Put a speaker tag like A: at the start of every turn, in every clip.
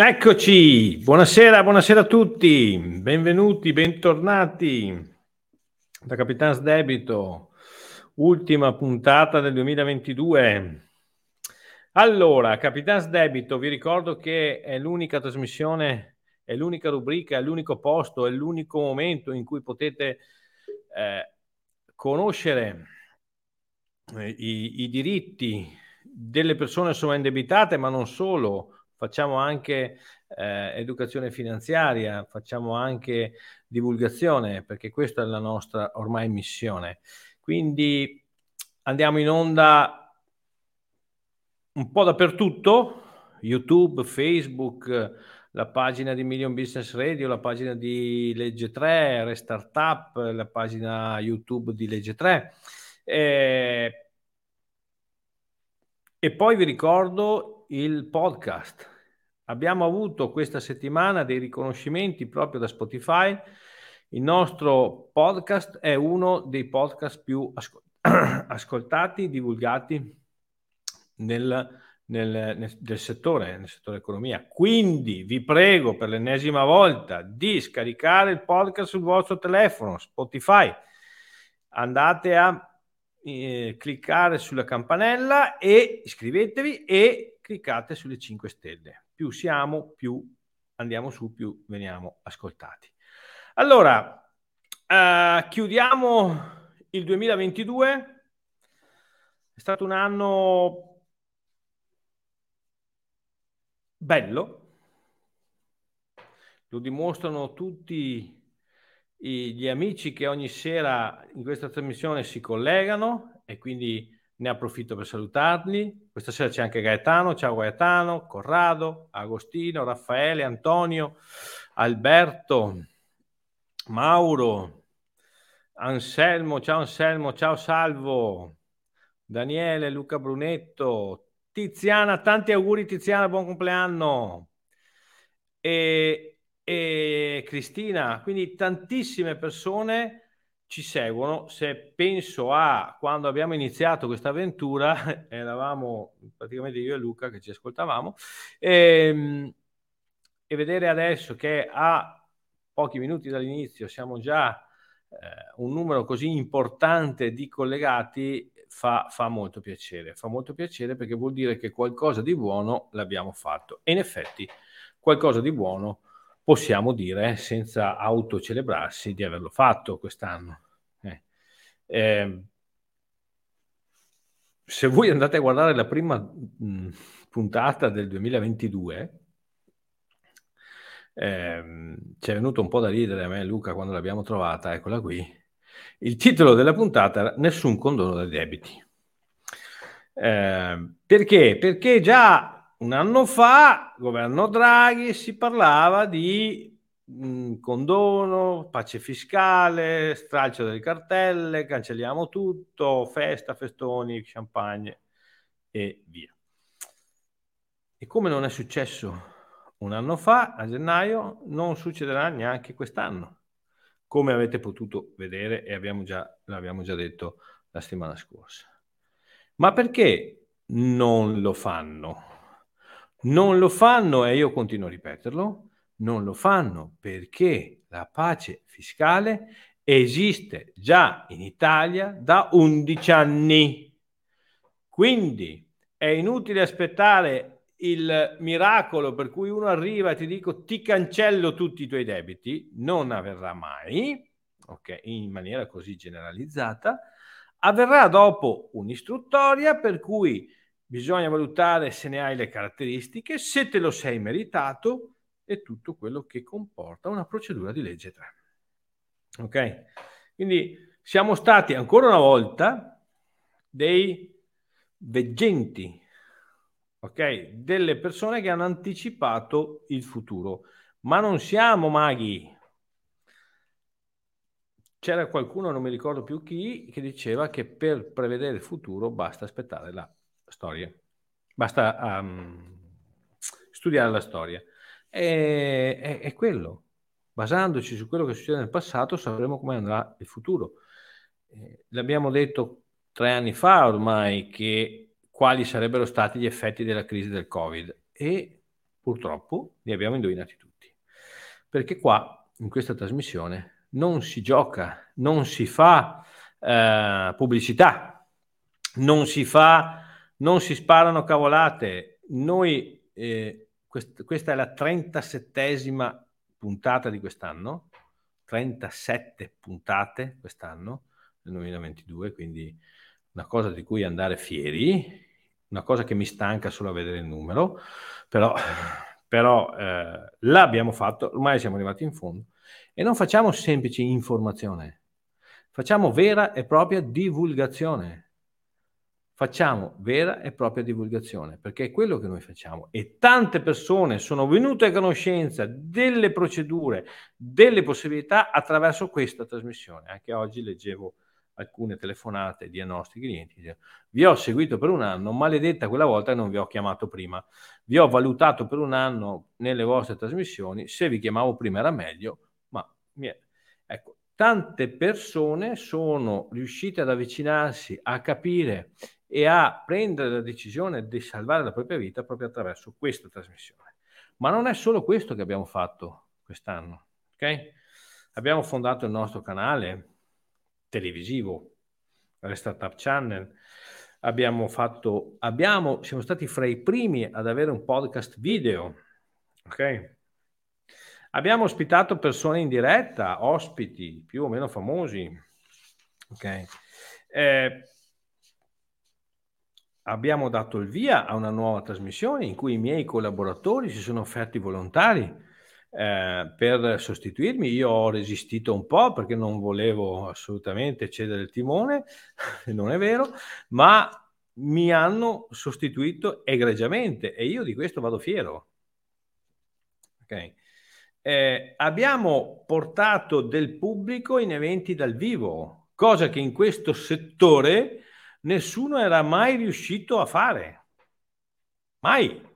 A: Eccoci, buonasera, buonasera a tutti, benvenuti, bentornati. Da Capitans Debito, ultima puntata del 2022. Allora, Capitans Debito, vi ricordo che è l'unica trasmissione, è l'unica rubrica, è l'unico posto, è l'unico momento in cui potete eh, conoscere eh, i, i diritti delle persone sovraindebitate, ma non solo facciamo anche eh, educazione finanziaria, facciamo anche divulgazione, perché questa è la nostra ormai missione. Quindi andiamo in onda un po' dappertutto, YouTube, Facebook, la pagina di Million Business Radio, la pagina di Legge 3, Restartup, la pagina YouTube di Legge 3. Eh, e poi vi ricordo il podcast. Abbiamo avuto questa settimana dei riconoscimenti proprio da Spotify. Il nostro podcast è uno dei podcast più ascol- ascoltati, divulgati nel, nel, nel, nel, settore, nel settore economia. Quindi vi prego per l'ennesima volta di scaricare il podcast sul vostro telefono, Spotify. Andate a eh, cliccare sulla campanella e iscrivetevi e cliccate sulle 5 stelle. Più siamo, più andiamo su, più veniamo ascoltati. Allora, eh, chiudiamo il 2022. È stato un anno bello, lo dimostrano tutti gli amici che ogni sera in questa trasmissione si collegano e quindi ne approfitto per salutarli. Questa sera c'è anche Gaetano, ciao Gaetano, Corrado, Agostino, Raffaele, Antonio, Alberto, Mauro, Anselmo, ciao Anselmo, ciao Salvo, Daniele, Luca Brunetto, Tiziana, tanti auguri Tiziana, buon compleanno. E e Cristina, quindi tantissime persone ci seguono. Se penso a quando abbiamo iniziato questa avventura, eravamo praticamente io e Luca che ci ascoltavamo, e, ehm, e vedere adesso che a pochi minuti dall'inizio siamo già eh, un numero così importante di collegati fa, fa molto piacere. Fa molto piacere perché vuol dire che qualcosa di buono l'abbiamo fatto. E in effetti qualcosa di buono possiamo dire senza autocelebrarsi di averlo fatto quest'anno. Eh. Eh, se voi andate a guardare la prima mh, puntata del 2022, eh, ci è venuto un po' da ridere a me Luca quando l'abbiamo trovata, eccola qui. Il titolo della puntata era Nessun condono dai debiti. Eh, perché? Perché già un anno fa, governo Draghi, si parlava di mh, mm, condono, pace fiscale, stralcio delle cartelle, cancelliamo tutto, festa, festoni, champagne e via. E come non è successo un anno fa, a gennaio, non succederà neanche quest'anno, come avete potuto vedere e abbiamo già, l'abbiamo già detto la settimana scorsa. Ma perché non lo fanno? Non lo fanno, e io continuo a ripeterlo, Non lo fanno perché la pace fiscale esiste già in Italia da 11 anni. Quindi è inutile aspettare il miracolo per cui uno arriva e ti dico ti cancello tutti i tuoi debiti, non avverrà mai, ok, in maniera così generalizzata, avverrà dopo un'istruttoria per cui bisogna valutare se ne hai le caratteristiche, se te lo sei meritato e tutto quello che comporta una procedura di legge 3. Ok? Quindi siamo stati ancora una volta dei veggenti ok? Delle persone che hanno anticipato il futuro, ma non siamo maghi. C'era qualcuno, non mi ricordo più chi, che diceva che per prevedere il futuro basta aspettare la storia, basta um, studiare la storia. E, è, è quello. Basandoci su quello che succede nel passato, sapremo come andrà il futuro. Eh, l'abbiamo detto tre anni fa ormai che quali sarebbero stati gli effetti della crisi del Covid e purtroppo li abbiamo indovinati tutti. Perché qua, in questa trasmissione, non si gioca, non si fa eh, pubblicità, non si fa, non si sparano cavolate. Noi, eh, quest- questa è la 37esima puntata di quest'anno, 37 puntate quest'anno, nel 2022, quindi una cosa di cui andare fieri una cosa che mi stanca solo a vedere il numero, però, però eh, l'abbiamo fatto, ormai siamo arrivati in fondo e non facciamo semplice informazione, facciamo vera e propria divulgazione. Facciamo vera e propria divulgazione, perché è quello che noi facciamo. E tante persone sono venute a conoscenza delle procedure, delle possibilità attraverso questa trasmissione. Anche oggi leggevo alcune telefonate di nostri clienti. Vi ho seguito per un anno, maledetta quella volta non vi ho chiamato prima. Vi ho valutato per un anno nelle vostre trasmissioni, se vi chiamavo prima era meglio, ma ecco, tante persone sono riuscite ad avvicinarsi, a capire e a prendere la decisione di salvare la propria vita proprio attraverso questa trasmissione. Ma non è solo questo che abbiamo fatto quest'anno, ok? Abbiamo fondato il nostro canale, televisivo, le Startup Channel. Abbiamo fatto, abbiamo, siamo stati fra i primi ad avere un podcast video, ok? Abbiamo ospitato persone in diretta, ospiti più o meno famosi, ok? Eh, abbiamo dato il via a una nuova trasmissione in cui i miei collaboratori si sono offerti volontari eh, per sostituirmi. Io ho resistito un po' perché non volevo assolutamente cedere il timone, non è vero, ma mi hanno sostituito egregiamente e io di questo vado fiero. Okay. Eh, abbiamo portato del pubblico in eventi dal vivo, cosa che in questo settore nessuno era mai riuscito a fare. Mai.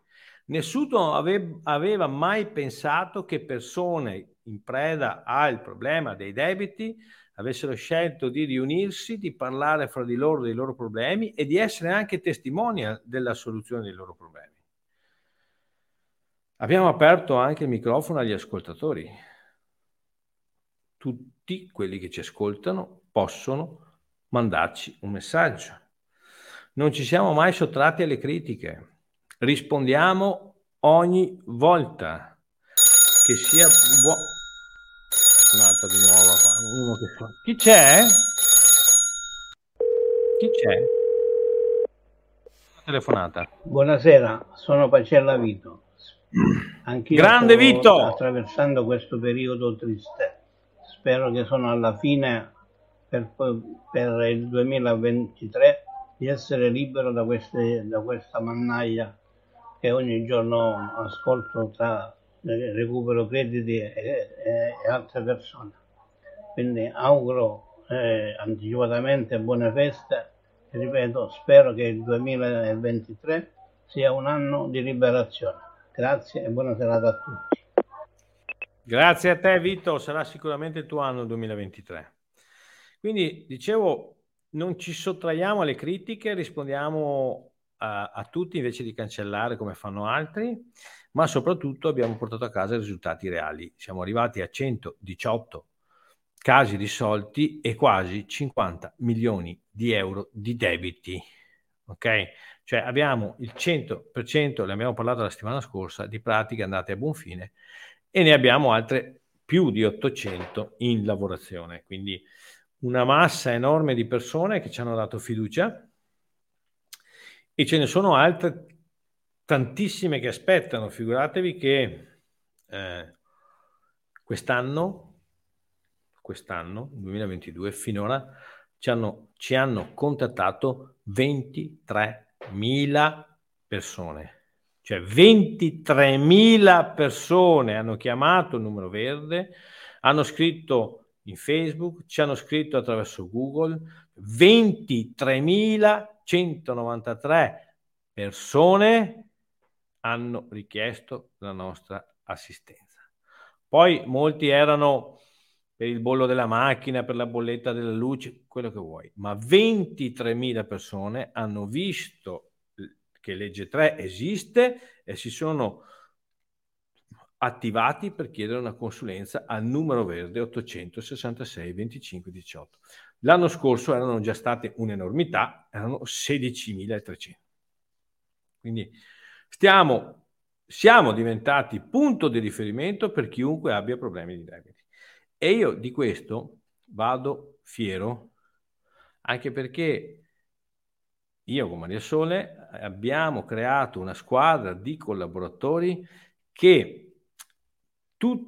A: Nessuno ave- aveva mai pensato che persone in preda al problema dei debiti avessero scelto di riunirsi, di parlare fra di loro dei loro problemi e di essere anche testimoni della soluzione dei loro problemi. Abbiamo aperto anche il microfono agli ascoltatori. Tutti quelli che ci ascoltano possono mandarci un messaggio. Non ci siamo mai sottratti alle critiche rispondiamo ogni volta che sia buono. Un'altra di nuovo Uno che fa. Chi c'è? Chi c'è? telefonata.
B: Buonasera, sono Pacella Vito.
A: Anch'io Grande Vito!
B: attraversando questo periodo triste. Spero che sono alla fine per, per il 2023 di essere libero da, queste, da questa mannaia che ogni giorno ascolto tra recupero crediti e, e, e altre persone. Quindi auguro eh, anticipatamente buone feste e ripeto, spero che il 2023 sia un anno di liberazione. Grazie e buona serata a tutti.
A: Grazie a te Vito, sarà sicuramente il tuo anno 2023. Quindi dicevo, non ci sottraiamo alle critiche, rispondiamo a, a tutti invece di cancellare come fanno altri, ma soprattutto abbiamo portato a casa risultati reali. Siamo arrivati a 118 casi risolti e quasi 50 milioni di euro di debiti. Ok? Cioè abbiamo il 100%, ne abbiamo parlato la settimana scorsa, di pratiche andate a buon fine e ne abbiamo altre più di 800 in lavorazione. Quindi una massa enorme di persone che ci hanno dato fiducia e ce ne sono altre tantissime che aspettano. Figuratevi che eh, quest'anno, quest'anno, 2022, finora ci hanno, ci hanno contattato 23.000 persone. Cioè 23.000 persone hanno chiamato il numero verde, hanno scritto in Facebook, ci hanno scritto attraverso Google, 23.193 persone hanno richiesto la nostra assistenza. Poi molti erano per il bollo della macchina, per la bolletta della luce, quello che vuoi, ma 23.000 persone hanno visto che legge 3 esiste e si sono attivati per chiedere una consulenza al numero verde 866 25 18. L'anno scorso erano già state un'enormità, erano 16.300. Quindi stiamo, siamo diventati punto di riferimento per chiunque abbia problemi di debiti. E io di questo vado fiero, anche perché io con Maria Sole abbiamo creato una squadra di collaboratori che tut,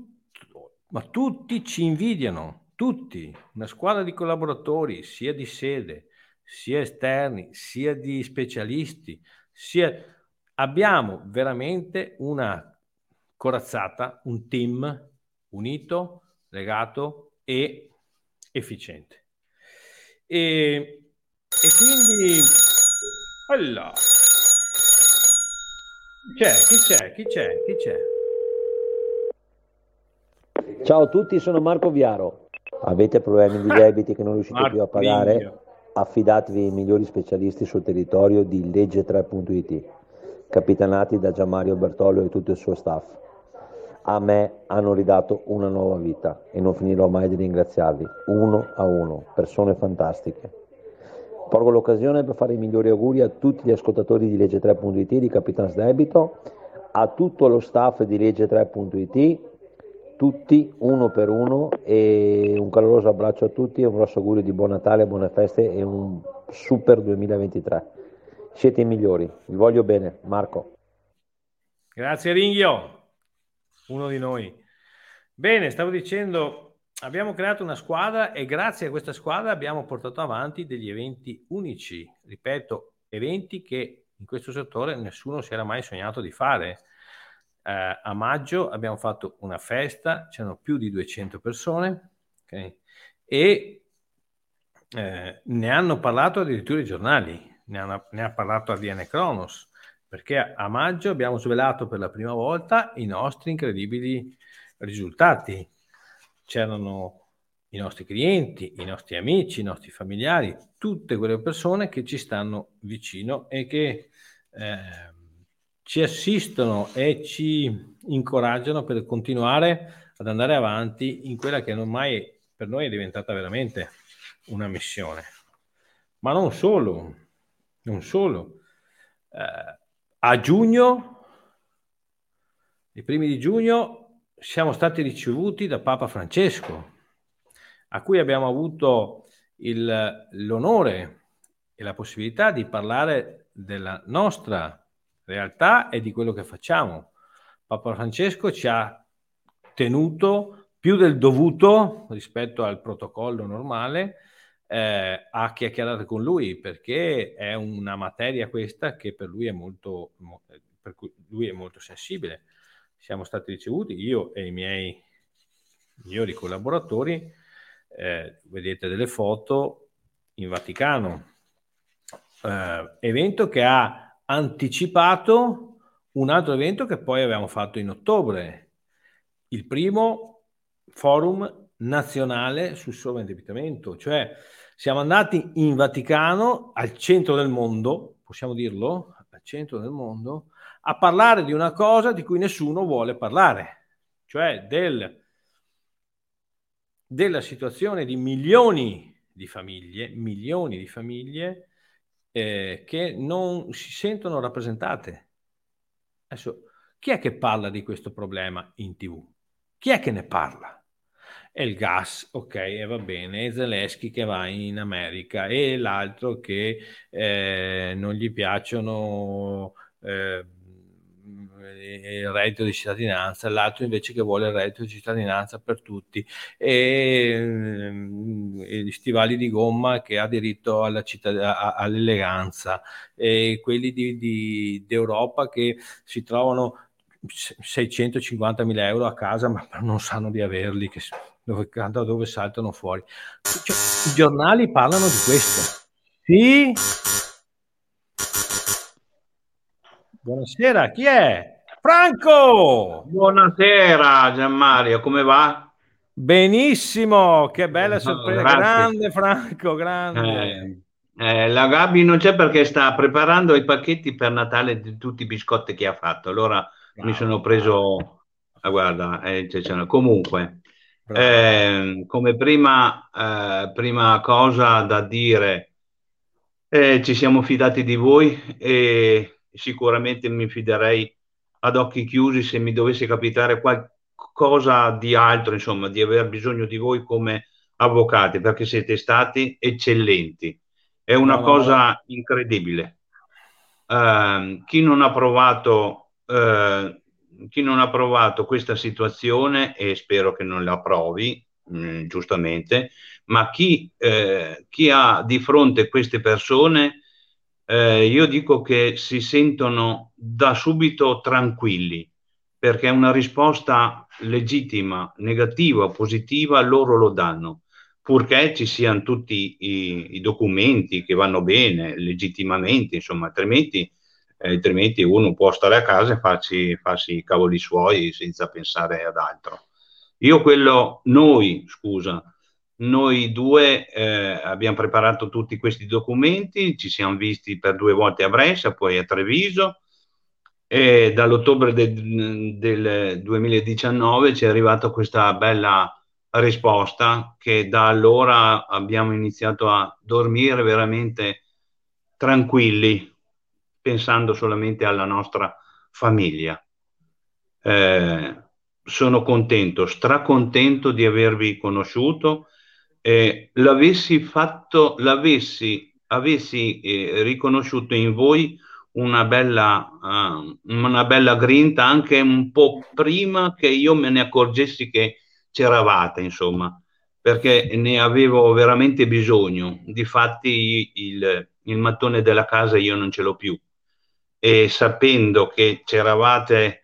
A: ma tutti ci invidiano, tutti, una squadra di collaboratori sia di sede, sia esterni, sia di specialisti, sia... abbiamo veramente una corazzata, un team unito, legato e efficiente. E, e quindi allora. C'è, chi c'è, chi c'è, chi c'è?
C: Ciao a tutti, sono Marco Viaro. Avete problemi di debiti che non riuscite Marco più a pagare? Vigno. Affidatevi ai migliori specialisti sul territorio di legge3.it, capitanati da Gianmario Bertollo e tutto il suo staff. A me hanno ridato una nuova vita e non finirò mai di ringraziarvi, uno a uno, persone fantastiche. Porgo l'occasione per fare i migliori auguri a tutti gli ascoltatori di Legge3.it, di Capitans Debito, a tutto lo staff di Legge3.it, tutti uno per uno e un caloroso abbraccio a tutti e un grosso augurio di buon Natale, buone feste e un super 2023. Siete i migliori, vi voglio bene, Marco.
A: Grazie Ringhio, uno di noi. Bene, stavo dicendo abbiamo creato una squadra e grazie a questa squadra abbiamo portato avanti degli eventi unici, ripeto, eventi che in questo settore nessuno si era mai sognato di fare. Eh, a maggio abbiamo fatto una festa, c'erano più di 200 persone okay? e eh, ne hanno parlato addirittura i giornali, ne, hanno, ne ha parlato ADN Kronos, perché a maggio abbiamo svelato per la prima volta i nostri incredibili risultati c'erano i nostri clienti, i nostri amici, i nostri familiari, tutte quelle persone che ci stanno vicino e che eh, ci assistono e ci incoraggiano per continuare ad andare avanti in quella che ormai per noi è diventata veramente una missione. Ma non solo, non solo. Eh, a giugno, i primi di giugno, siamo stati ricevuti da Papa Francesco, a cui abbiamo avuto il, l'onore e la possibilità di parlare della nostra realtà e di quello che facciamo. Papa Francesco ci ha tenuto più del dovuto rispetto al protocollo normale eh, a chiacchierare con lui perché è una materia questa che per lui è molto, per cui lui è molto sensibile siamo stati ricevuti, io e i miei migliori collaboratori, eh, vedete delle foto in Vaticano, eh, evento che ha anticipato un altro evento che poi abbiamo fatto in ottobre, il primo forum nazionale sul sovraindebitamento, cioè siamo andati in Vaticano, al centro del mondo, possiamo dirlo, al centro del mondo, a parlare di una cosa di cui nessuno vuole parlare, cioè del, della situazione di milioni di famiglie, milioni di famiglie eh, che non si sentono rappresentate. Adesso, chi è che parla di questo problema in tv? Chi è che ne parla? È il gas, ok, e va bene, e Zelensky che va in America e l'altro che eh, non gli piacciono eh, il reddito di cittadinanza, l'altro invece che vuole il reddito di cittadinanza per tutti, e, e gli stivali di gomma che ha diritto cittad- all'eleganza, e quelli di, di, d'Europa che si trovano 650 mila euro a casa ma non sanno di averli, che, dove, dove saltano fuori. Cioè, I giornali parlano di questo. Sì. Buonasera, chi è? Franco!
D: Buonasera Gianmario, come va?
A: Benissimo, che bella sorpresa, no, grande Franco, grande.
D: Eh, eh, la Gabi non c'è perché sta preparando i pacchetti per Natale di tutti i biscotti che ha fatto, allora Bravo. mi sono preso, ah, guarda, eh, comunque, eh, come prima, eh, prima cosa da dire, eh, ci siamo fidati di voi e sicuramente mi fiderei ad occhi chiusi se mi dovesse capitare qualcosa di altro, insomma, di aver bisogno di voi come avvocati, perché siete stati eccellenti. È una no, cosa no. incredibile. Uh, chi, non ha provato, uh, chi non ha provato questa situazione, e spero che non la provi, mh, mm, giustamente, ma chi, uh, chi ha di fronte queste persone eh, io dico che si sentono da subito tranquilli perché una risposta legittima, negativa, positiva, loro lo danno, purché ci siano tutti i, i documenti che vanno bene, legittimamente, insomma, altrimenti, eh, altrimenti uno può stare a casa e farsi, farsi i cavoli suoi senza pensare ad altro. Io quello, noi, scusa, noi due eh, abbiamo preparato tutti questi documenti, ci siamo visti per due volte a Brescia, poi a Treviso e dall'ottobre del, del 2019 ci è arrivata questa bella risposta che da allora abbiamo iniziato a dormire veramente tranquilli, pensando solamente alla nostra famiglia. Eh, sono contento, stracontento di avervi conosciuto eh, l'avessi fatto, l'avessi avessi eh, riconosciuto in voi una bella, uh, una bella grinta anche un po' prima che io me ne accorgessi che c'eravate, insomma, perché ne avevo veramente bisogno. Difatti il, il mattone della casa io non ce l'ho più e sapendo che c'eravate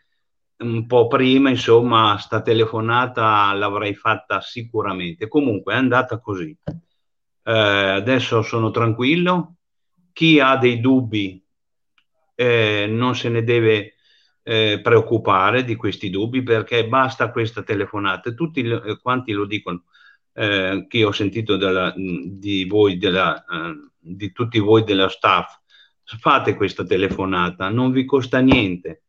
D: un po' prima, insomma, sta telefonata l'avrei fatta sicuramente. Comunque è andata così. Eh, adesso sono tranquillo. Chi ha dei dubbi eh, non se ne deve eh, preoccupare di questi dubbi perché basta questa telefonata. Tutti eh, quanti lo dicono, eh, che ho sentito della, di voi, della, eh, di tutti voi della staff, fate questa telefonata, non vi costa niente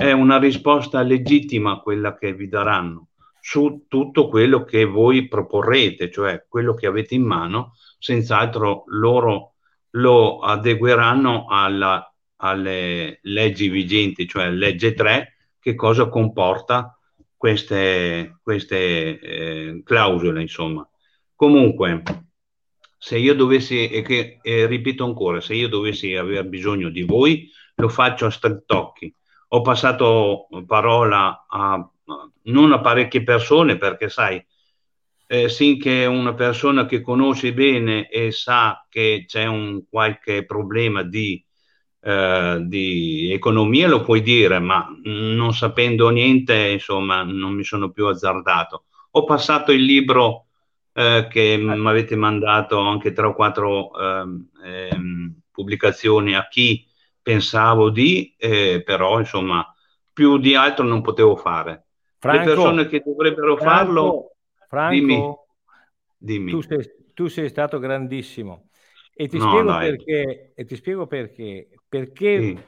D: è una risposta legittima quella che vi daranno su tutto quello che voi proporrete, cioè quello che avete in mano, senz'altro loro lo adegueranno alla, alle leggi vigenti, cioè legge 3, che cosa comporta queste, queste eh, clausole, insomma. Comunque, se io dovessi, e, che, e ripeto ancora, se io dovessi aver bisogno di voi, lo faccio a strettocchi ho passato parola a non a parecchie persone perché sai, eh, sinché una persona che conosce bene e sa che c'è un qualche problema di, eh, di economia lo puoi dire, ma non sapendo niente, insomma, non mi sono più azzardato. Ho passato il libro eh, che mi avete mandato anche tre o quattro ehm, ehm, pubblicazioni a chi pensavo di, eh, però insomma più di altro non potevo fare. Franco, Le persone che dovrebbero Franco, farlo,
A: Franco, dimmi, dimmi. Tu, sei, tu, sei, stato grandissimo e ti, no, spiego perché, e ti spiego perché. Perché sì.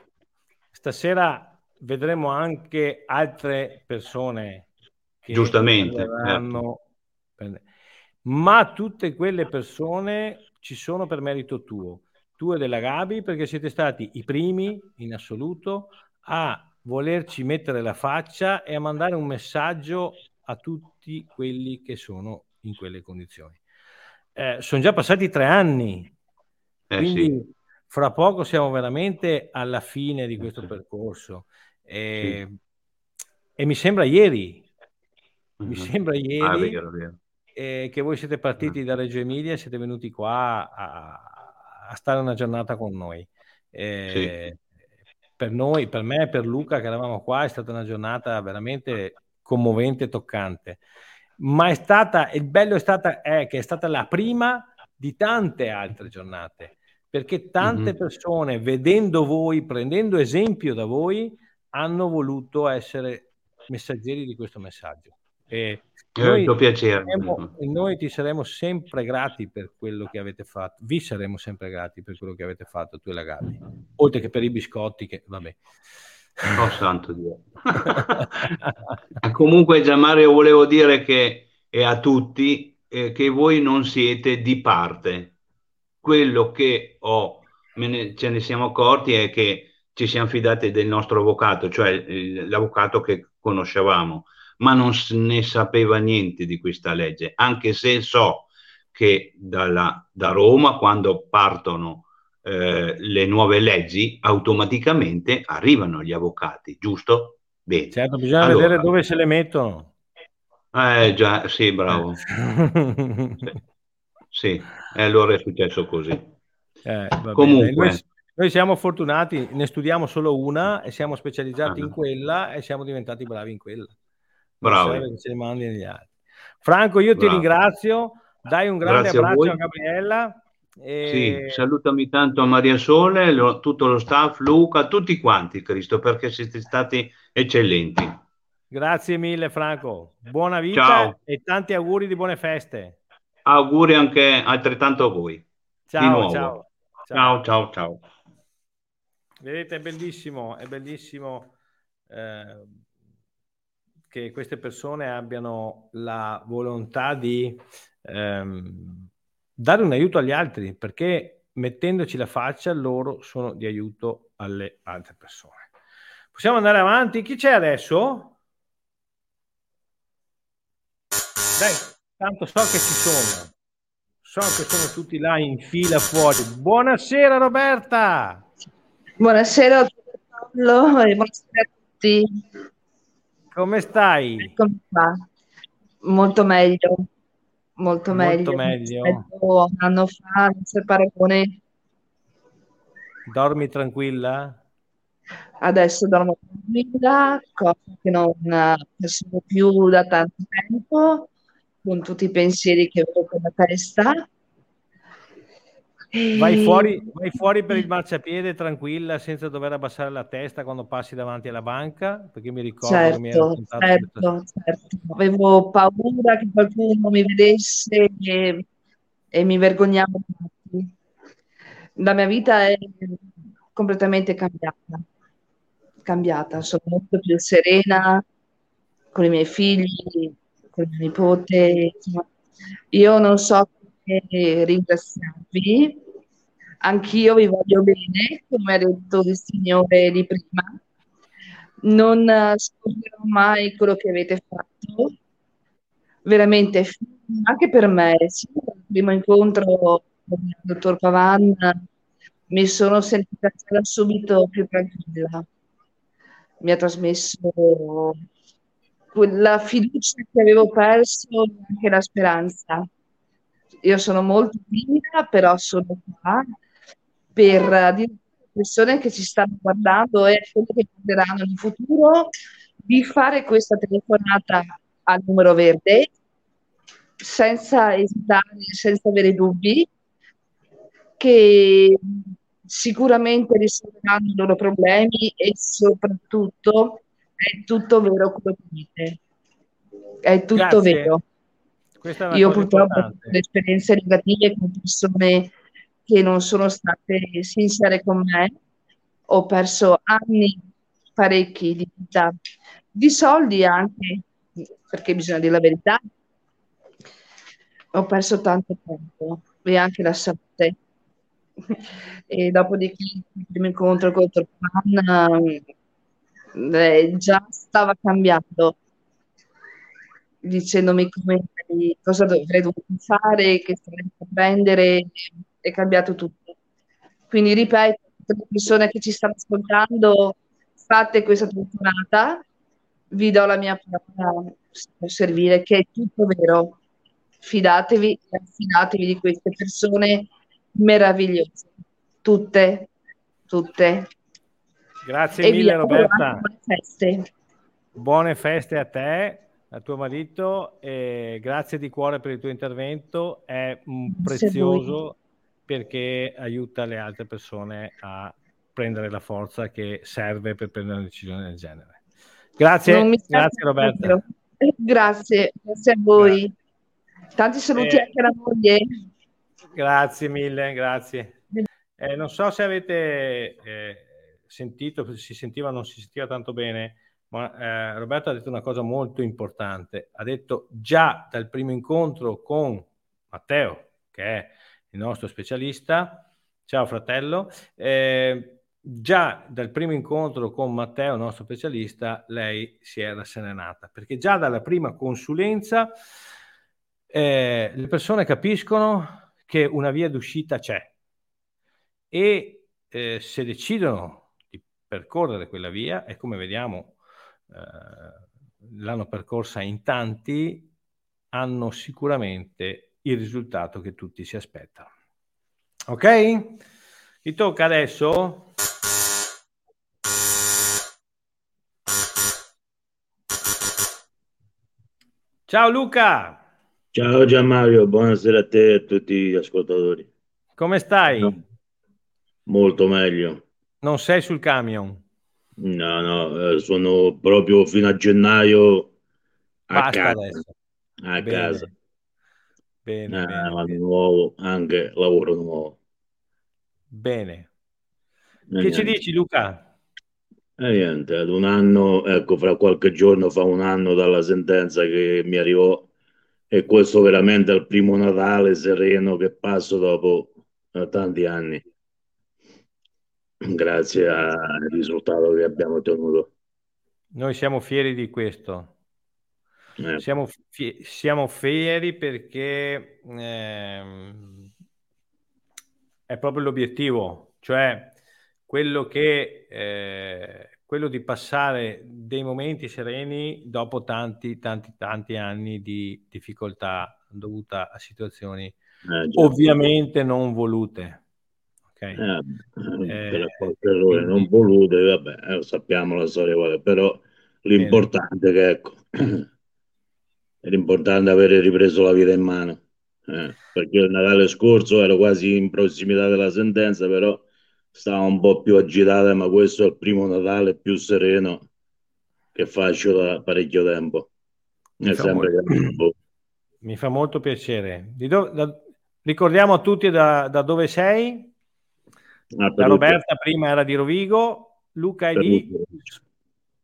A: stasera vedremo anche altre persone
D: che giustamente certo.
A: ma tutte quelle persone ci sono per merito tuo tu e della Gabi perché siete stati i primi in assoluto a volerci mettere la faccia e a mandare un messaggio a tutti quelli che sono in quelle condizioni. Eh, sono già passati tre anni, eh, quindi sì. fra poco siamo veramente alla fine di questo percorso. E, sì. e mi sembra ieri, mm-hmm. mi sembra ieri ah, vero, vero. Eh, che voi siete partiti mm. da Reggio Emilia e siete venuti qua a, a stare una giornata con noi. Eh, sì. Per noi, per me e per Luca che eravamo qua, è stata una giornata veramente commovente e toccante. Ma è stata, il bello è, stata, è che è stata la prima di tante altre giornate, perché tante mm-hmm. persone, vedendo voi, prendendo esempio da voi, hanno voluto essere messaggeri di questo messaggio. E
D: noi.
A: Saremo, noi ti saremo sempre grati per quello che avete fatto, vi saremo sempre grati per quello che avete fatto tu e la Gabi, oltre che per i biscotti che vabbè.
D: Oh santo Dio. Comunque Gianmario volevo dire che e a tutti eh, che voi non siete di parte. Quello che ho, ne, ce ne siamo accorti è che ci siamo fidati del nostro avvocato, cioè eh, l'avvocato che conoscevamo ma non ne sapeva niente di questa legge, anche se so che dalla, da Roma, quando partono eh, le nuove leggi, automaticamente arrivano gli avvocati, giusto?
A: Bene. Certo, bisogna allora, vedere dove se le mettono.
D: Eh già, sì, bravo. sì. sì, e allora è successo così.
A: Eh, Comunque... Noi, noi, siamo fortunati, ne studiamo solo una e siamo specializzati ah. in quella e siamo diventati bravi in quella.
D: Bravo.
A: Franco, io Bravo. ti ringrazio. Dai un grande Grazie abbraccio a, a Gabriella.
D: E... Sì, salutami tanto a Maria Sole, lo, tutto lo staff, Luca, tutti quanti, Cristo, perché siete stati eccellenti.
A: Grazie mille, Franco. Buona vita Ciao. e tanti auguri di buone feste.
D: Auguri anche altrettanto a voi.
A: Ciao, ciao.
D: Ciao, ciao, ciao.
A: Vedete, è bellissimo, è bellissimo. Eh, che queste persone abbiano la volontà di ehm, dare un aiuto agli altri, perché mettendoci la faccia loro sono di aiuto alle altre persone. Possiamo andare avanti? Chi c'è adesso? Dai, tanto so che ci sono. So che sono tutti là in fila fuori. Buonasera Roberta.
E: Buonasera Paolo e buonasera a tutti.
A: Come stai?
E: Qua. Molto meglio. Molto,
A: Molto meglio. meglio.
E: Un anno fa, non c'è paragone.
A: Dormi tranquilla?
E: Adesso dormo tranquilla, cosa che non facevo più da tanto tempo, con tutti i pensieri che avevo con la testa.
A: Vai fuori, vai fuori, per il marciapiede tranquilla senza dover abbassare la testa quando passi davanti alla banca perché mi ricordo
E: certo, mi certo, certo. avevo paura che qualcuno mi vedesse e, e mi vergognavo la mia vita è completamente cambiata cambiata. Sono molto più serena con i miei figli con mio nipote io non so ringraziarvi. Anch'io vi voglio bene, come ha detto il Signore di prima. Non scorderò mai quello che avete fatto. Veramente, anche per me, il primo incontro con il dottor Pavan mi sono sentita subito più tranquilla. Mi ha trasmesso quella fiducia che avevo perso e anche la speranza io sono molto timida, però sono qua per dire alle persone che ci stanno guardando e a quelle che guarderanno in futuro di fare questa telefonata al numero verde senza esitare, senza avere dubbi, che sicuramente risolveranno i loro problemi e soprattutto è tutto vero quello che dite. È tutto Grazie. vero. Io purtroppo ho esperienze negative con persone che non sono state sincere con me, ho perso anni parecchi di vita, di soldi anche, perché bisogna dire la verità. Ho perso tanto tempo e anche la salute. E dopodiché il primo incontro con Torpan eh, già stava cambiando, dicendomi come, cosa dovrei fare, che strada prendere, è cambiato tutto. Quindi ripeto, tutte le persone che ci stanno ascoltando, fate questa telefonata, vi do la mia parola per servire, che è tutto vero. Fidatevi e affidatevi di queste persone meravigliose. Tutte, tutte.
A: Grazie e mille Roberta. Buone feste. buone feste. a te, a tuo marito grazie di cuore per il tuo intervento. È prezioso perché aiuta le altre persone a prendere la forza che serve per prendere una decisione del genere. Grazie, grazie Roberta.
E: Grazie, grazie a voi. Grazie. Tanti saluti eh, anche alla moglie.
A: Grazie mille, grazie. Eh, non so se avete eh, sentito, se si sentiva o non si sentiva tanto bene, ma eh, Roberto ha detto una cosa molto importante. Ha detto già dal primo incontro con Matteo, che è il nostro specialista, ciao fratello, eh, già dal primo incontro con Matteo, nostro specialista, lei si è rasserenata, perché già dalla prima consulenza eh, le persone capiscono che una via d'uscita c'è e eh, se decidono di percorrere quella via, e come vediamo l'hanno percorsa in tanti, hanno sicuramente il risultato che tutti si aspettano. Ok? Mi tocca adesso Ciao Luca.
F: Ciao Gianmario, buonasera a te e a tutti gli ascoltatori.
A: Come stai?
F: Molto meglio.
A: Non sei sul camion?
F: No, no, eh, sono proprio fino a gennaio a
A: Basta casa. Adesso.
F: A bene. casa.
A: Bene, eh, bene,
F: nuovo, anche lavoro nuovo.
A: Bene. Eh, che ci dici Luca?
F: E niente, ad un anno, ecco, fra qualche giorno fa un anno dalla sentenza che mi arrivò e questo veramente è il primo Natale sereno che passo dopo eh, tanti anni grazie al risultato che abbiamo ottenuto.
A: Noi siamo fieri di questo. Eh. Siamo, fie- siamo, fieri perché eh, è proprio l'obiettivo, cioè quello, che, eh, quello di passare dei momenti sereni dopo tanti, tanti, tanti anni di difficoltà dovuta a situazioni eh, ovviamente non volute. Okay.
F: Eh, per qualche errore non volute, vabbè, eh, sappiamo la storia quale, però l'importante è che ecco, è l'importante avere ripreso la vita in mano. Eh, perché il Natale scorso ero quasi in prossimità della sentenza, però stava un po' più agitata, ma questo è il primo Natale più sereno che faccio da parecchio tempo.
A: Mi, fa molto, mi fa molto piacere. Do, da, ricordiamo a tutti da, da dove sei. Ah, la Roberta prima era di Rovigo, Luca è di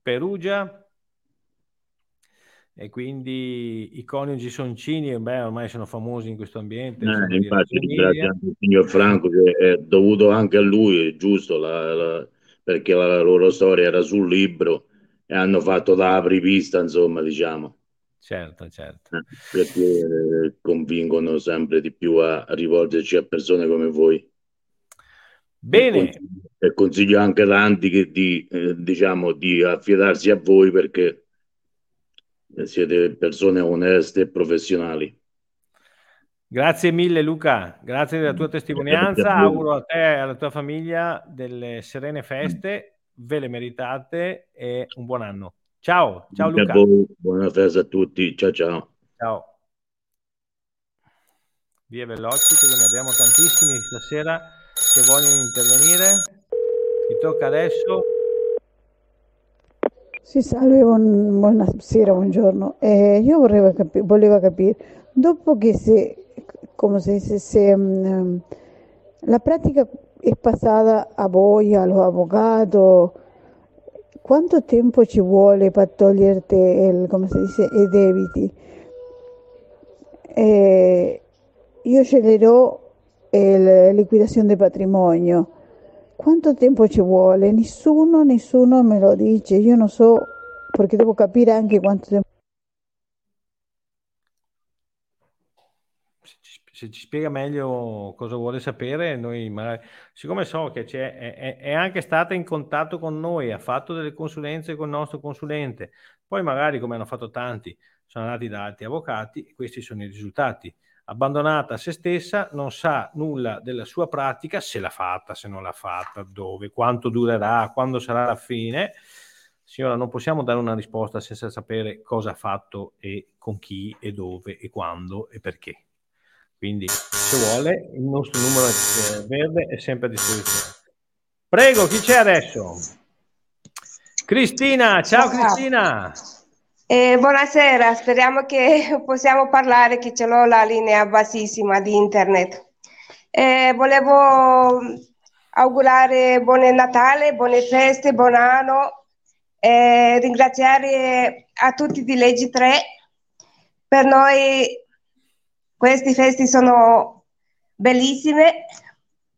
A: Perugia e quindi i coniugi Soncini beh, ormai sono famosi in questo ambiente.
F: Eh, infatti il signor Franco che è dovuto anche a lui, è giusto, la, la, perché la loro storia era sul libro e hanno fatto da apripista, insomma, diciamo.
A: Certo, certo.
F: Eh, perché convincono sempre di più a, a rivolgerci a persone come voi.
A: Bene.
F: E consiglio anche tanti che di, eh, diciamo, di affidarsi a voi perché siete persone oneste e professionali.
A: Grazie mille Luca, grazie della tua testimonianza, auguro a te e alla tua famiglia delle serene feste, ve le meritate e un buon anno. Ciao, ciao Luca.
F: Buona festa a tutti, ciao ciao.
A: Ciao. Via veloci perché ne abbiamo tantissimi stasera che vogliono intervenire. Ti tocca adesso.
G: Sì, salve, buon, buonasera, buongiorno. Eh, io vorrei capi- volevo capire, dopo che se, come se, se, se um, la pratica è passata a voi, allo avvocato, quanto tempo ci vuole per toglierti il, come si dice, i debiti? Eh, io sceglierò la liquidazione del patrimonio. Quanto tempo ci vuole? Nessuno, nessuno me lo dice. Io non so perché devo capire anche quanto tempo.
A: se ci spiega meglio cosa vuole sapere, noi magari, siccome so che è, è, è, anche stata in contatto con noi, ha fatto delle consulenze con il nostro consulente, poi magari come hanno fatto tanti, sono andati da altri avvocati, questi sono i risultati. Abbandonata a se stessa, non sa nulla della sua pratica, se l'ha fatta, se non l'ha fatta, dove, quanto durerà, quando sarà la fine. Signora, non possiamo dare una risposta senza sapere cosa ha fatto e con chi e dove e quando e perché. Quindi, se vuole, il nostro numero eh, verde è sempre a disposizione. Prego, chi c'è adesso? Cristina, ciao Cristina.
H: Eh, buonasera, speriamo che possiamo parlare, che ce l'ho la linea bassissima di internet. Eh, volevo augurare buon Natale, buone feste, buon anno, eh, ringraziare a tutti di Leggi 3. Per noi queste feste sono bellissime,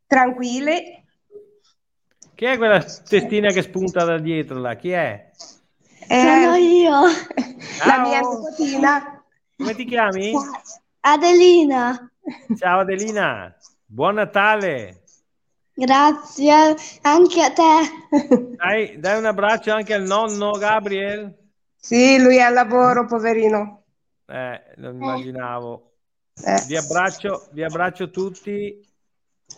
H: tranquille.
A: Chi è quella testina che spunta da dietro là? Chi è?
I: Eh, Sono io.
H: La mia nipotina.
A: Come ti chiami?
I: Adelina.
A: Ciao Adelina. Buon Natale.
I: Grazie, anche a te.
A: Dai, dai un abbraccio anche al nonno Gabriel.
H: Sì, lui è al lavoro, poverino.
A: Eh, lo immaginavo. Eh. Vi, abbraccio, vi abbraccio tutti.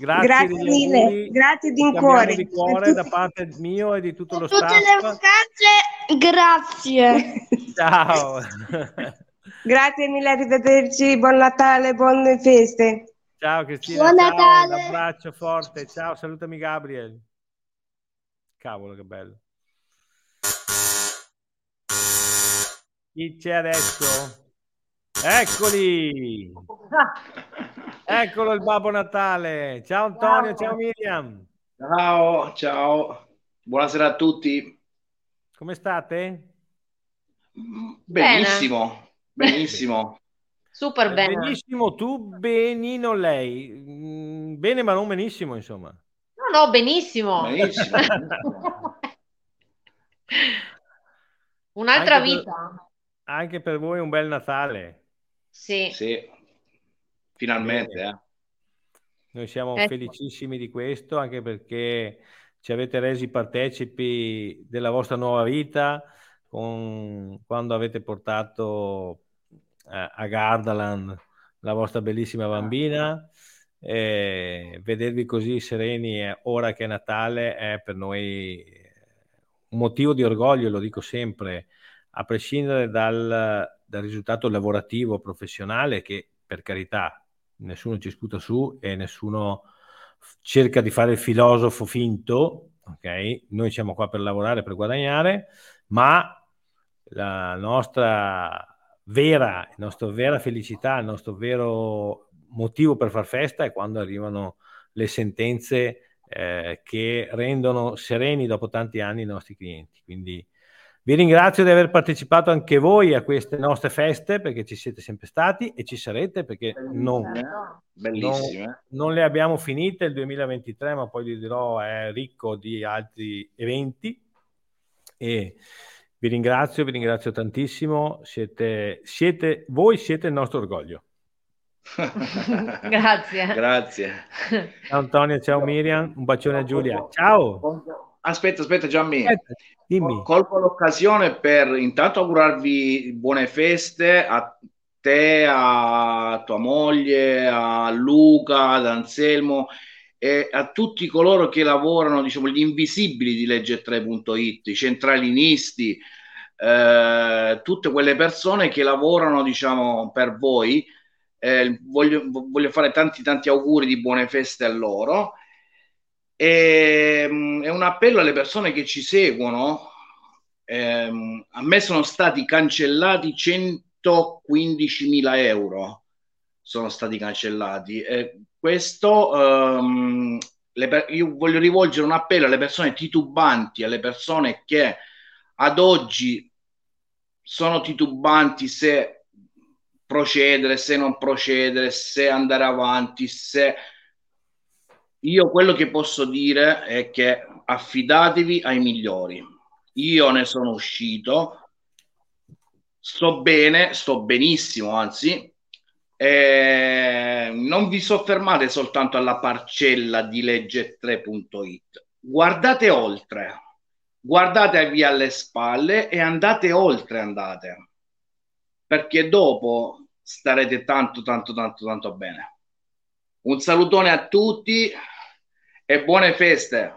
A: Grazie,
H: grazie mille, grazie di cuore.
A: di cuore da parte mio e di tutto lo
I: Tutte
A: staff.
I: le vacanze, grazie.
A: Ciao.
H: grazie mille, arrivederci, buon Natale, buone feste.
A: Ciao Cristina,
I: buon
A: ciao,
I: Natale.
A: un abbraccio forte, ciao, salutami Gabriel. Cavolo che bello. Chi c'è adesso? Eccoli! Eccolo il Babbo Natale. Ciao Antonio, ciao, ciao Miriam.
J: Ciao, ciao. Buonasera a tutti.
A: Come state?
J: Benissimo, bene. benissimo.
K: Super bene.
A: Benissimo tu, benino lei. Mm, bene ma non benissimo, insomma.
K: No, no, benissimo.
J: Benissimo.
K: Un'altra
A: anche
K: vita.
A: Per, anche per voi un bel Natale.
K: Sì.
J: sì. Finalmente. Eh.
A: Noi siamo
K: ecco.
A: felicissimi di questo, anche perché ci avete resi partecipi della vostra nuova vita con, quando avete portato eh, a Gardaland la vostra bellissima bambina. E vedervi così sereni ora che è Natale è per noi un motivo di orgoglio, lo dico sempre, a prescindere dal, dal risultato lavorativo, professionale, che per carità nessuno ci sputa su e nessuno cerca di fare il filosofo finto, ok? Noi siamo qua per lavorare, per guadagnare, ma la nostra vera, la nostra vera felicità, il nostro vero motivo per far festa è quando arrivano le sentenze eh, che rendono sereni dopo tanti anni i nostri clienti. Quindi vi ringrazio di aver partecipato anche voi a queste nostre feste perché ci siete sempre stati e ci sarete perché non, non, non, le abbiamo finite il 2023 ma poi vi dirò è ricco di altri eventi e vi ringrazio, vi ringrazio tantissimo, siete, siete, voi siete il nostro orgoglio.
K: Grazie.
J: Grazie.
A: Ciao Antonio, ciao Miriam, un bacione a Giulia. Ciao.
J: Aspetta, aspetta, Gianni. Dimmi. Colgo l'occasione per intanto augurarvi buone feste a te, a tua moglie, a Luca, ad Anselmo e a tutti coloro che lavorano, diciamo, gli invisibili di legge3.it, i centralinisti, eh, tutte quelle persone che lavorano, diciamo, per voi. Eh, voglio, voglio fare tanti tanti auguri di buone feste a loro e, um, è un appello alle persone che ci seguono. Eh, a me sono stati cancellati 115.000 euro. Sono stati cancellati. Eh, questo um, le, io voglio rivolgere un appello alle persone titubanti, alle persone che ad oggi sono titubanti se procedere, se non procedere, se andare avanti, se io quello che posso dire è che affidatevi ai migliori. Io ne sono uscito, sto bene, sto benissimo, anzi, eh, non vi soffermate soltanto alla parcella di legge 3.it, guardate oltre, guardatevi alle spalle e andate oltre, andate, perché dopo starete tanto, tanto, tanto, tanto bene. Un salutone a tutti e buone feste.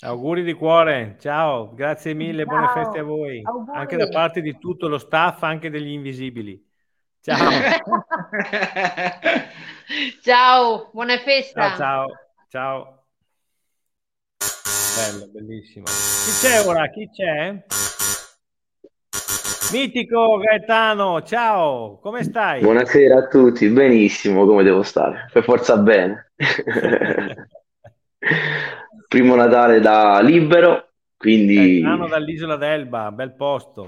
A: Auguri di cuore, ciao, grazie mille, ciao. buone feste a voi, Auguri. anche da parte di tutto lo staff, anche degli invisibili. Ciao.
K: ciao, buona festa.
A: Ciao, ciao, ciao. Bello, bellissimo. Chi c'è ora? Chi c'è? Mitico Gaetano, ciao, come stai?
L: Buonasera a tutti, benissimo, come devo stare? Per forza bene. Primo Natale da libero, quindi...
A: Gaetano dall'isola d'Elba, bel posto.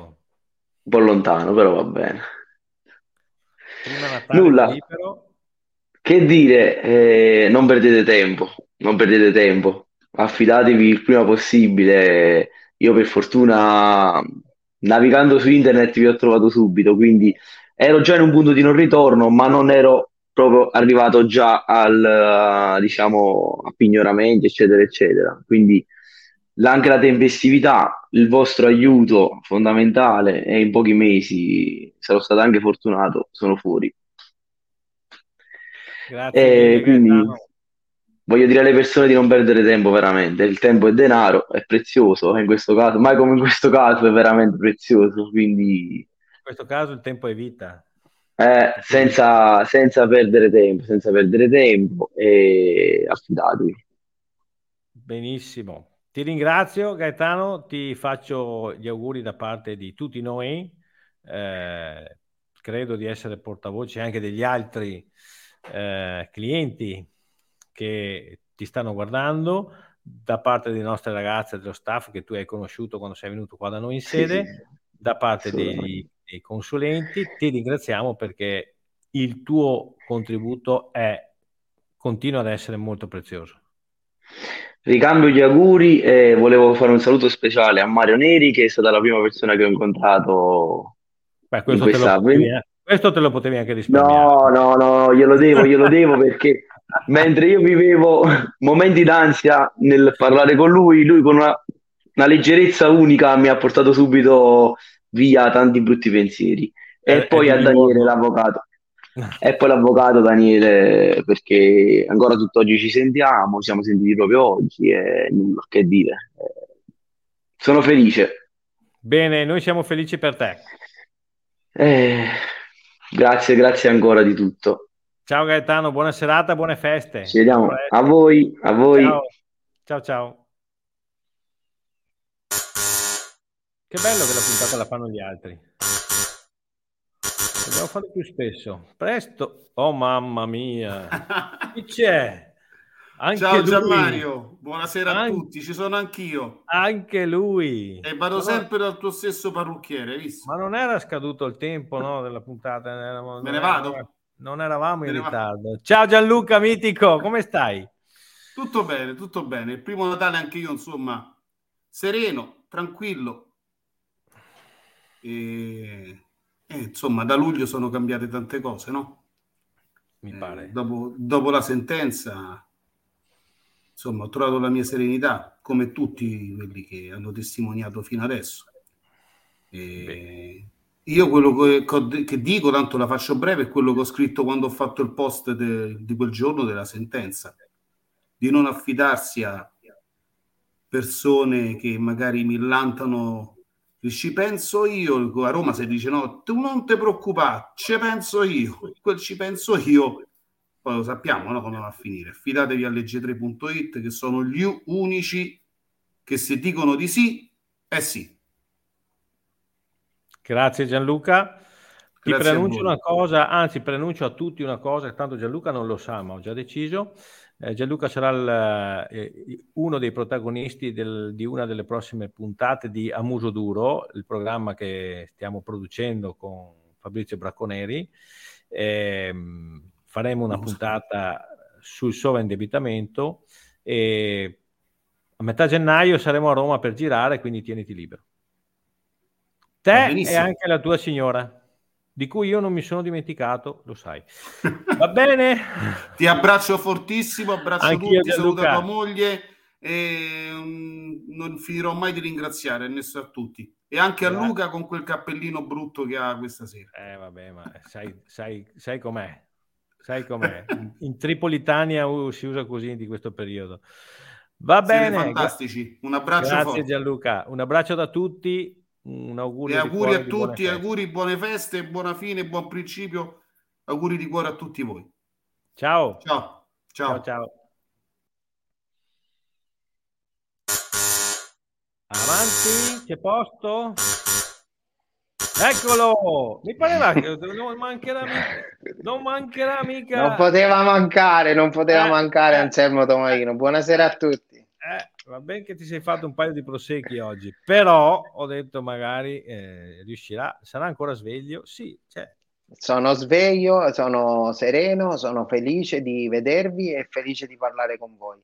L: Un po' lontano, però va bene. Nulla. Che dire, eh, non perdete tempo, non perdete tempo, affidatevi il prima possibile. Io per fortuna navigando su internet vi ho trovato subito, quindi ero già in un punto di non ritorno, ma non ero proprio arrivato già al, diciamo, a pignoramenti, eccetera, eccetera. Quindi anche la tempestività, il vostro aiuto fondamentale e in pochi mesi sarò stato anche fortunato, sono fuori.
A: Grazie.
L: E quindi voglio dire alle persone di non perdere tempo veramente, il tempo è denaro, è prezioso, in questo caso, mai come in questo caso è veramente prezioso, quindi...
A: In questo caso il tempo è vita.
L: Eh, senza, senza perdere tempo, senza perdere tempo e affidatevi.
A: Benissimo. Ti ringrazio Gaetano, ti faccio gli auguri da parte di tutti noi, eh, credo di essere portavoce anche degli altri eh, clienti che ti stanno guardando, da parte delle nostre ragazze dello staff che tu hai conosciuto quando sei venuto qua da noi in sede,
L: Sì,
A: da parte dei, dei consulenti, ti ringraziamo perché il tuo contributo è, continua ad essere molto prezioso.
L: Ricambio gli auguri e volevo fare un saluto speciale a Mario Neri, che è stata la prima persona che ho incontrato
A: Beh, questo, te potevi, questo te lo potevi anche risparmiare.
L: No, no, no, glielo devo, glielo devo perché mentre io vivevo momenti d'ansia nel parlare con lui, lui con una, una leggerezza unica mi ha portato subito via tanti brutti pensieri. E
A: È-
L: poi a Daniele, l'avvocato. E poi l'avvocato Daniele, perché ancora tutt'oggi ci sentiamo, ci siamo sentiti proprio oggi e nulla che dire. Eh, Sono felice.
A: Bene, noi siamo felici per te.
L: Eh, grazie, grazie ancora di tutto.
A: Ciao Gaetano, buona serata, buone feste.
L: Ci vediamo.
A: A presto.
L: A voi, a voi.
A: Ciao, ciao, ciao. Che bello che la puntata la fanno gli altri. Dobbiamo farlo più spesso. Presto. Oh mamma mia. Chi c'è? Anche
M: Ciao. Gianmario, buonasera a
A: An-
M: tutti, ci sono anch'io
A: Anche lui.
M: e vado
A: No,
M: sempre dal tuo stesso parrucchiere, visto?
A: Ma non era scaduto il tempo no, della puntata? Eravamo-
M: Me ne vado?
A: Non eravamo in ritardo. Ciao Gianluca Mitico, come stai?
M: Tutto bene, tutto bene. Il primo Natale anche io, insomma, sereno, tranquillo. E, e, insomma, da luglio sono cambiate tante cose, no?
A: Mi
M: Eh,
A: pare.
M: dopo, dopo la sentenza, insomma, ho trovato la mia serenità, come tutti quelli che hanno testimoniato fino adesso. E io quello che, che dico, tanto la faccio breve, è quello che ho scritto quando ho fatto il post de- di quel giorno della sentenza, di non affidarsi a persone che magari millantano il ci penso io, a Roma si dice no, tu non ti preoccupare, ci penso io, quel ci penso io, poi lo sappiamo no, come va a finire. Fidatevi a legge3.it che sono gli unici che se dicono di sì, è sì.
A: Grazie Gianluca. Ti preannuncio una cosa, anzi preannuncio a tutti una cosa, tanto Gianluca non lo sa, ma ho già deciso. Eh, Gianluca sarà il, eh, uno dei protagonisti del, di una delle prossime puntate di Amuso Duro, il programma che stiamo producendo con Fabrizio Bracconeri. Eh, faremo una puntata sul sovraindebitamento e a metà gennaio saremo a Roma per girare, quindi tieniti libero. Te e anche la tua signora di cui io non mi sono dimenticato, lo sai. Va bene?
M: Ti abbraccio fortissimo, abbraccio Anch'io tutti, saluto tua moglie e um, non finirò mai di ringraziare a tutti. E anche a Luca con quel cappellino brutto che ha questa sera.
A: Eh vabbè, ma sai, sai, sai com'è? Sai com'è? In, Tripolitania si usa così di questo periodo. Va Siete bene.
M: fantastici. Un abbraccio
A: Grazie
M: forte.
A: Gianluca. Un abbraccio da tutti un augurio.
M: E auguri a tutti, buone auguri, buone feste, buona fine, buon principio. Auguri di cuore a tutti voi.
A: Ciao.
M: Ciao.
A: Ciao. ciao, ciao. Avanti, c'è posto? Eccolo! Mi pareva che non mancherà mica. Non mancherà mica.
N: Non poteva mancare, non poteva eh, mancare eh, Anselmo Tomaino. Buonasera a tutti.
A: Eh, va bene che ti sei fatto un paio di prosecchi oggi, però ho detto magari eh, riuscirà, sarà ancora sveglio? Sì, c'è.
N: Sono sveglio, sono sereno, sono felice di vedervi e felice di parlare con voi,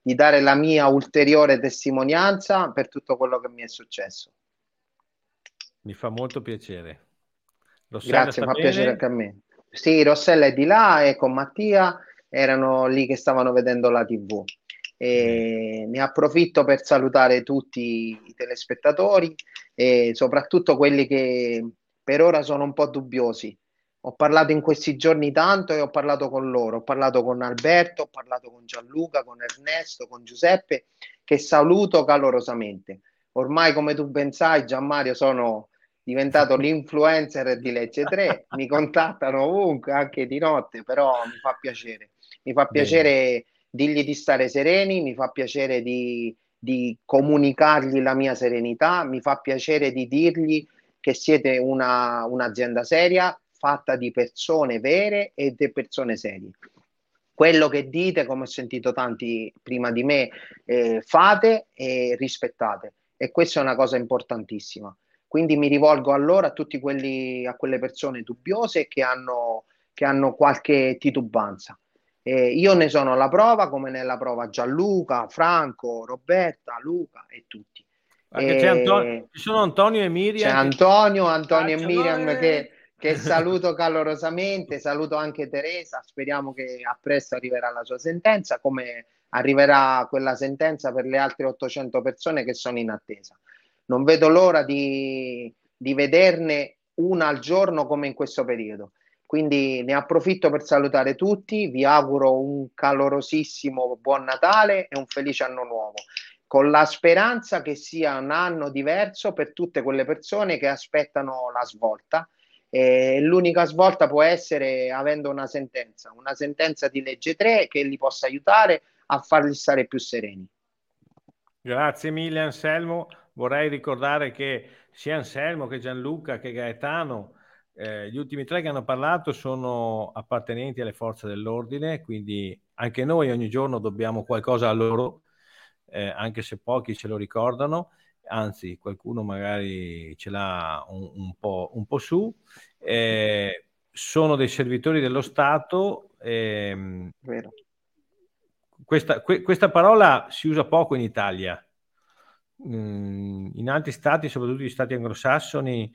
N: di dare la mia ulteriore testimonianza per tutto quello che mi è successo.
A: Mi fa molto piacere. Rossella
N: Grazie, fa bene? piacere anche a me. Sì, Rossella è di là e con Mattia erano lì che stavano vedendo la TV. E ne approfitto per salutare tutti i telespettatori e soprattutto quelli che per ora sono un po' dubbiosi. Ho parlato in questi giorni tanto e ho parlato con loro, ho parlato con Alberto, ho parlato con Gianluca, con Ernesto, con Giuseppe, che saluto calorosamente. Ormai, come tu ben sai, Gianmario, sono diventato l'influencer di Legge 3, mi contattano ovunque, anche di notte, però mi fa piacere. Mi fa piacere Bene digli di stare sereni, mi fa piacere di, di comunicargli la mia serenità, mi fa piacere di dirgli che siete una, un'azienda seria, fatta di persone vere e di persone serie. Quello che dite, come ho sentito tanti prima di me, eh, fate e rispettate. E questa è una cosa importantissima. Quindi mi rivolgo allora a a quelle persone dubbiose che hanno, che hanno qualche titubanza. Eh, io ne sono la prova, come nella prova Gianluca, Franco, Roberta, Luca e tutti.
A: C'è Antonio, ci sono Antonio e Miriam.
N: C'è Antonio, Antonio e Miriam che, che saluto calorosamente, saluto anche Teresa, speriamo che a presto arriverà la sua sentenza, come arriverà quella sentenza per le altre 800 persone che sono in attesa. Non vedo l'ora di, di vederne una al giorno come in questo periodo. Quindi ne approfitto per salutare tutti, vi auguro un calorosissimo buon Natale e un felice anno nuovo, con la speranza che sia un anno diverso per tutte quelle persone che aspettano la svolta. E l'unica svolta può essere avendo una sentenza, una sentenza di legge 3 che li possa aiutare a farli stare più sereni.
A: Grazie mille Anselmo, vorrei ricordare che sia Anselmo che Gianluca che Gaetano eh, gli ultimi tre che hanno parlato sono appartenenti alle forze dell'ordine, quindi anche noi ogni giorno dobbiamo qualcosa a loro, eh, anche se pochi ce lo ricordano, anzi qualcuno magari ce l'ha un, un, po', un po', su. Eh, sono dei servitori dello Stato. Ehm, questa, que, questa, parola si usa poco in Italia. Mm, in altri stati, soprattutto gli stati anglosassoni,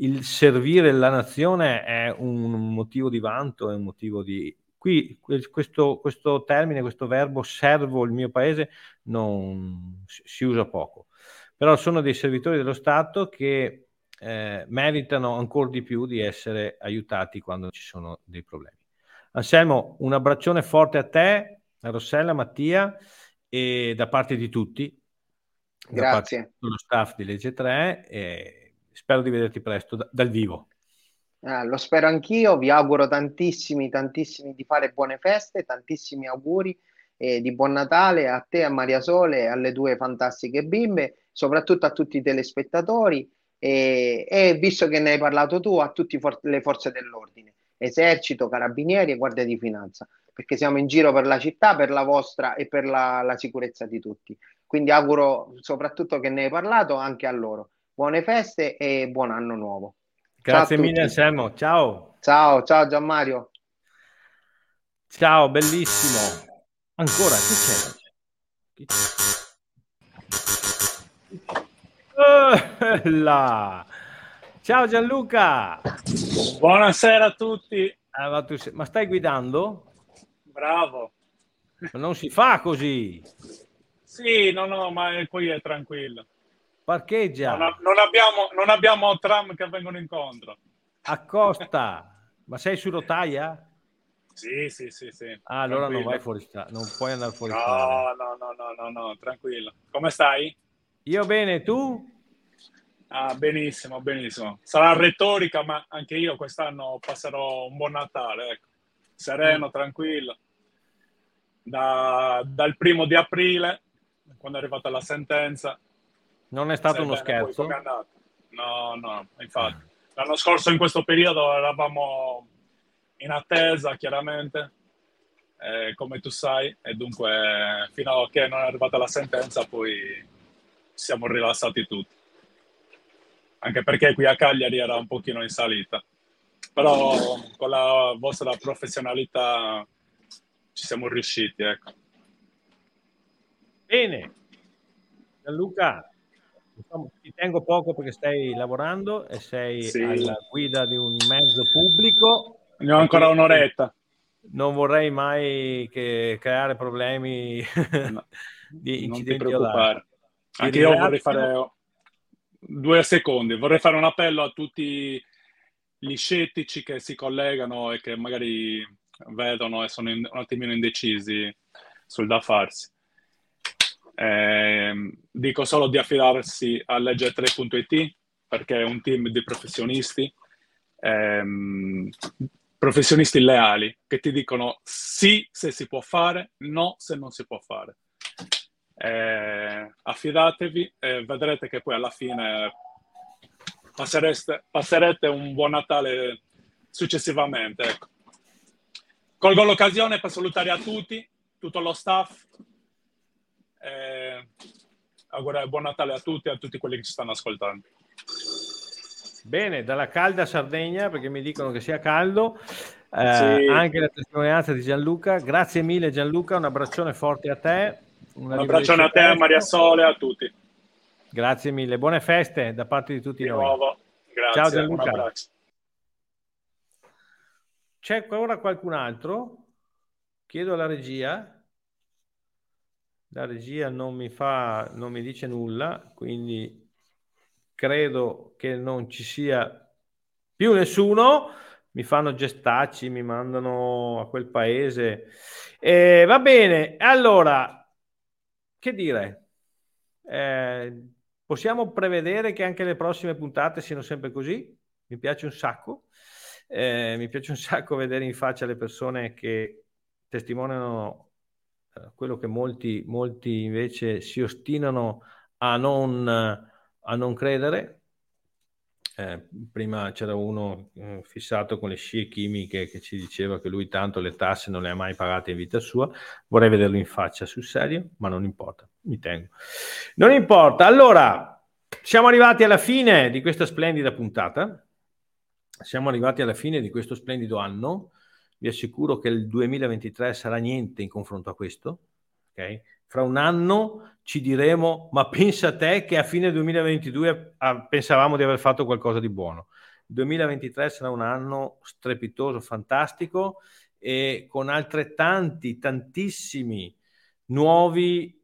A: il servire la nazione è un motivo di vanto, è un motivo di... Qui questo, questo termine, questo verbo servo il mio paese non si usa poco, però sono dei servitori dello Stato che eh, meritano ancora di più di essere aiutati quando ci sono dei problemi. Anselmo, un abbraccione forte a te, a Rossella, a Mattia e da parte di tutti,
N: Grazie.
A: dello staff di Legge 3. Spero di vederti presto da, dal vivo.
N: Eh, lo spero anch'io, vi auguro tantissimi, tantissimi di fare buone feste, tantissimi auguri eh, di buon Natale a te, a Maria Sole alle due fantastiche bimbe, soprattutto a tutti i telespettatori e, e, visto che ne hai parlato tu, a tutte for- le forze dell'ordine, esercito, carabinieri e guardia di finanza, perché siamo in giro per la città, per la vostra e per la, la sicurezza di tutti. Quindi auguro soprattutto che ne hai parlato anche a loro. Buone feste e buon anno nuovo.
A: Grazie mille Anselmo, ciao.
N: Ciao, ciao Gianmario.
A: Ciao, bellissimo. Ancora, chi c'è? Chi c'è? Oh, là. Ciao Gianluca.
O: Buonasera a tutti.
A: Ah, ma, ma, stai guidando?
O: Bravo.
A: Ma non si fa così.
O: Sì, no, no, ma qui è tranquillo.
A: Parcheggia.
O: Non, non, abbiamo, non abbiamo tram che vengono incontro.
A: Accosta. ma sei su rotaia?
O: Sì, sì, sì, sì.
A: Ah, allora tranquillo. non vai fuori strada, non puoi andare fuori
O: no,
A: strada.
O: No, no, no, no, no, tranquillo. Come stai?
A: Io bene, tu?
O: Ah, benissimo, benissimo. Sarà retorica, ma anche io quest'anno passerò un buon Natale, ecco. Sereno, mm. tranquillo. Da, dal primo di aprile, quando è arrivata la sentenza.
A: Non è stato uno scherzo?
O: No, no, infatti. L'anno scorso in questo periodo eravamo in attesa chiaramente, eh, come tu sai, e dunque fino a che non è arrivata la sentenza poi siamo rilassati tutti. Anche perché qui a Cagliari era un pochino in salita. Però con la vostra professionalità ci siamo riusciti, ecco.
A: Bene. Gianluca, ti tengo poco perché stai lavorando e sei sì. alla guida di un mezzo pubblico
O: ne ho ancora un'oretta.
A: Non vorrei mai creare problemi no, di incidenti. Non ti preoccupare.
O: Anche io vorrei fare due secondi. Vorrei fare un appello a tutti gli scettici che si collegano e che magari vedono e sono in, un attimino indecisi sul da farsi. Eh, dico solo di affidarsi a legge3.it perché è un team di professionisti ehm, professionisti leali che ti dicono sì se si può fare, no se non si può fare. Eh, affidatevi e vedrete che poi alla fine passerete un buon Natale successivamente. Ecco. Colgo l'occasione per salutare a tutti, tutto lo staff. Eh, augurare buon Natale a tutti e a tutti quelli che ci stanno ascoltando.
A: Bene, dalla calda Sardegna, perché mi dicono che sia caldo, eh, sì. anche la testimonianza di Gianluca. Grazie mille Gianluca, un abbraccione forte a te.
O: Un abbraccione a te, a Maria Sole, a tutti.
A: Grazie mille, buone feste da parte di tutti
O: di
A: noi.
O: Nuovo. Grazie,
A: Ciao Gianluca. C'è ancora qualcun altro? Chiedo alla regia. La regia non mi fa, non mi dice nulla, quindi credo che non ci sia più nessuno, mi fanno gestacci, mi mandano a quel paese. Eh, va bene, allora, che dire? Eh, possiamo prevedere che anche le prossime puntate siano sempre così? Mi piace un sacco. Eh, mi piace un sacco vedere in faccia le persone che testimoniano quello che molti, molti invece si ostinano a non a non credere. Eh, prima c'era uno eh, fissato con le scie chimiche che ci diceva che lui tanto le tasse non le ha mai pagate in vita sua. Vorrei vederlo in faccia sul serio, ma non importa, mi tengo. Non importa. Allora, siamo arrivati alla fine di questa splendida puntata. Siamo arrivati alla fine di questo splendido anno. Vi assicuro che il 2023 sarà niente in confronto a questo. Okay? fra un anno ci diremo, ma pensa a te che a fine 2022 ah, pensavamo di aver fatto qualcosa di buono. Il 2023 sarà un anno strepitoso, fantastico e con altrettanti, tantissimi nuovi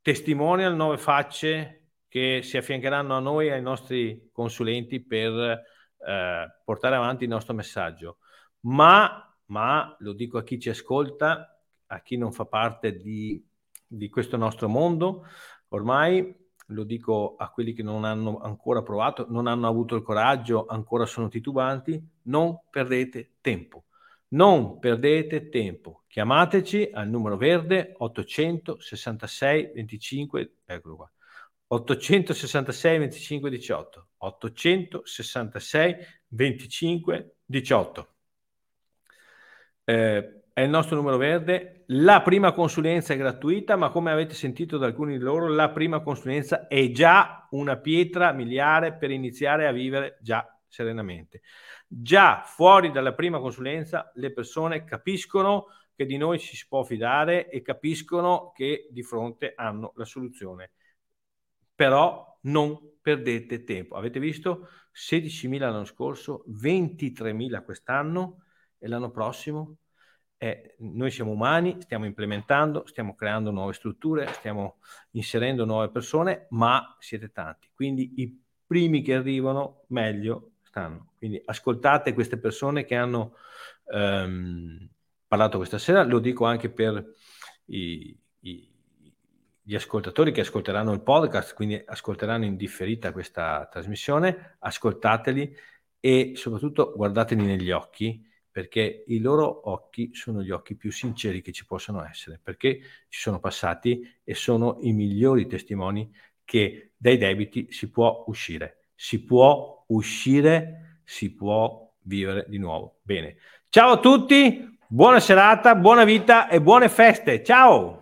A: testimonial, nuove facce che si affiancheranno a noi e ai nostri consulenti per eh, portare avanti il nostro messaggio. Ma, ma, lo dico a chi ci ascolta, a chi non fa parte di di questo nostro mondo. Ormai lo dico a quelli che non hanno ancora provato, non hanno avuto il coraggio, ancora sono titubanti, non perdete tempo. Non perdete tempo. Chiamateci al numero verde 866 25, eccolo qua. 866 25 18 866 25 18 eh, è il nostro numero verde. La prima consulenza è gratuita ma come avete sentito da alcuni di loro la prima consulenza è già una pietra miliare per iniziare a vivere già serenamente. Già fuori dalla prima consulenza le persone capiscono che di noi ci si può fidare e capiscono che di fronte hanno la soluzione. Però non perdete tempo. Avete visto? 16.000 l'anno scorso, 23.000 quest'anno e l'anno prossimo. Eh, noi siamo umani, stiamo implementando, stiamo creando nuove strutture, stiamo inserendo nuove persone, ma siete tanti. Quindi i primi che arrivano meglio stanno. Quindi ascoltate queste persone che hanno ehm, parlato questa sera, lo dico anche per i, i gli ascoltatori che ascolteranno il podcast, quindi ascolteranno in differita questa trasmissione, ascoltateli e soprattutto guardateli negli occhi perché i loro occhi sono gli occhi più sinceri che ci possano essere, perché ci sono passati e sono i migliori testimoni che dai debiti si può uscire. Si può uscire, si può vivere di nuovo. Bene. Ciao a tutti, buona serata, buona vita e buone feste. Ciao!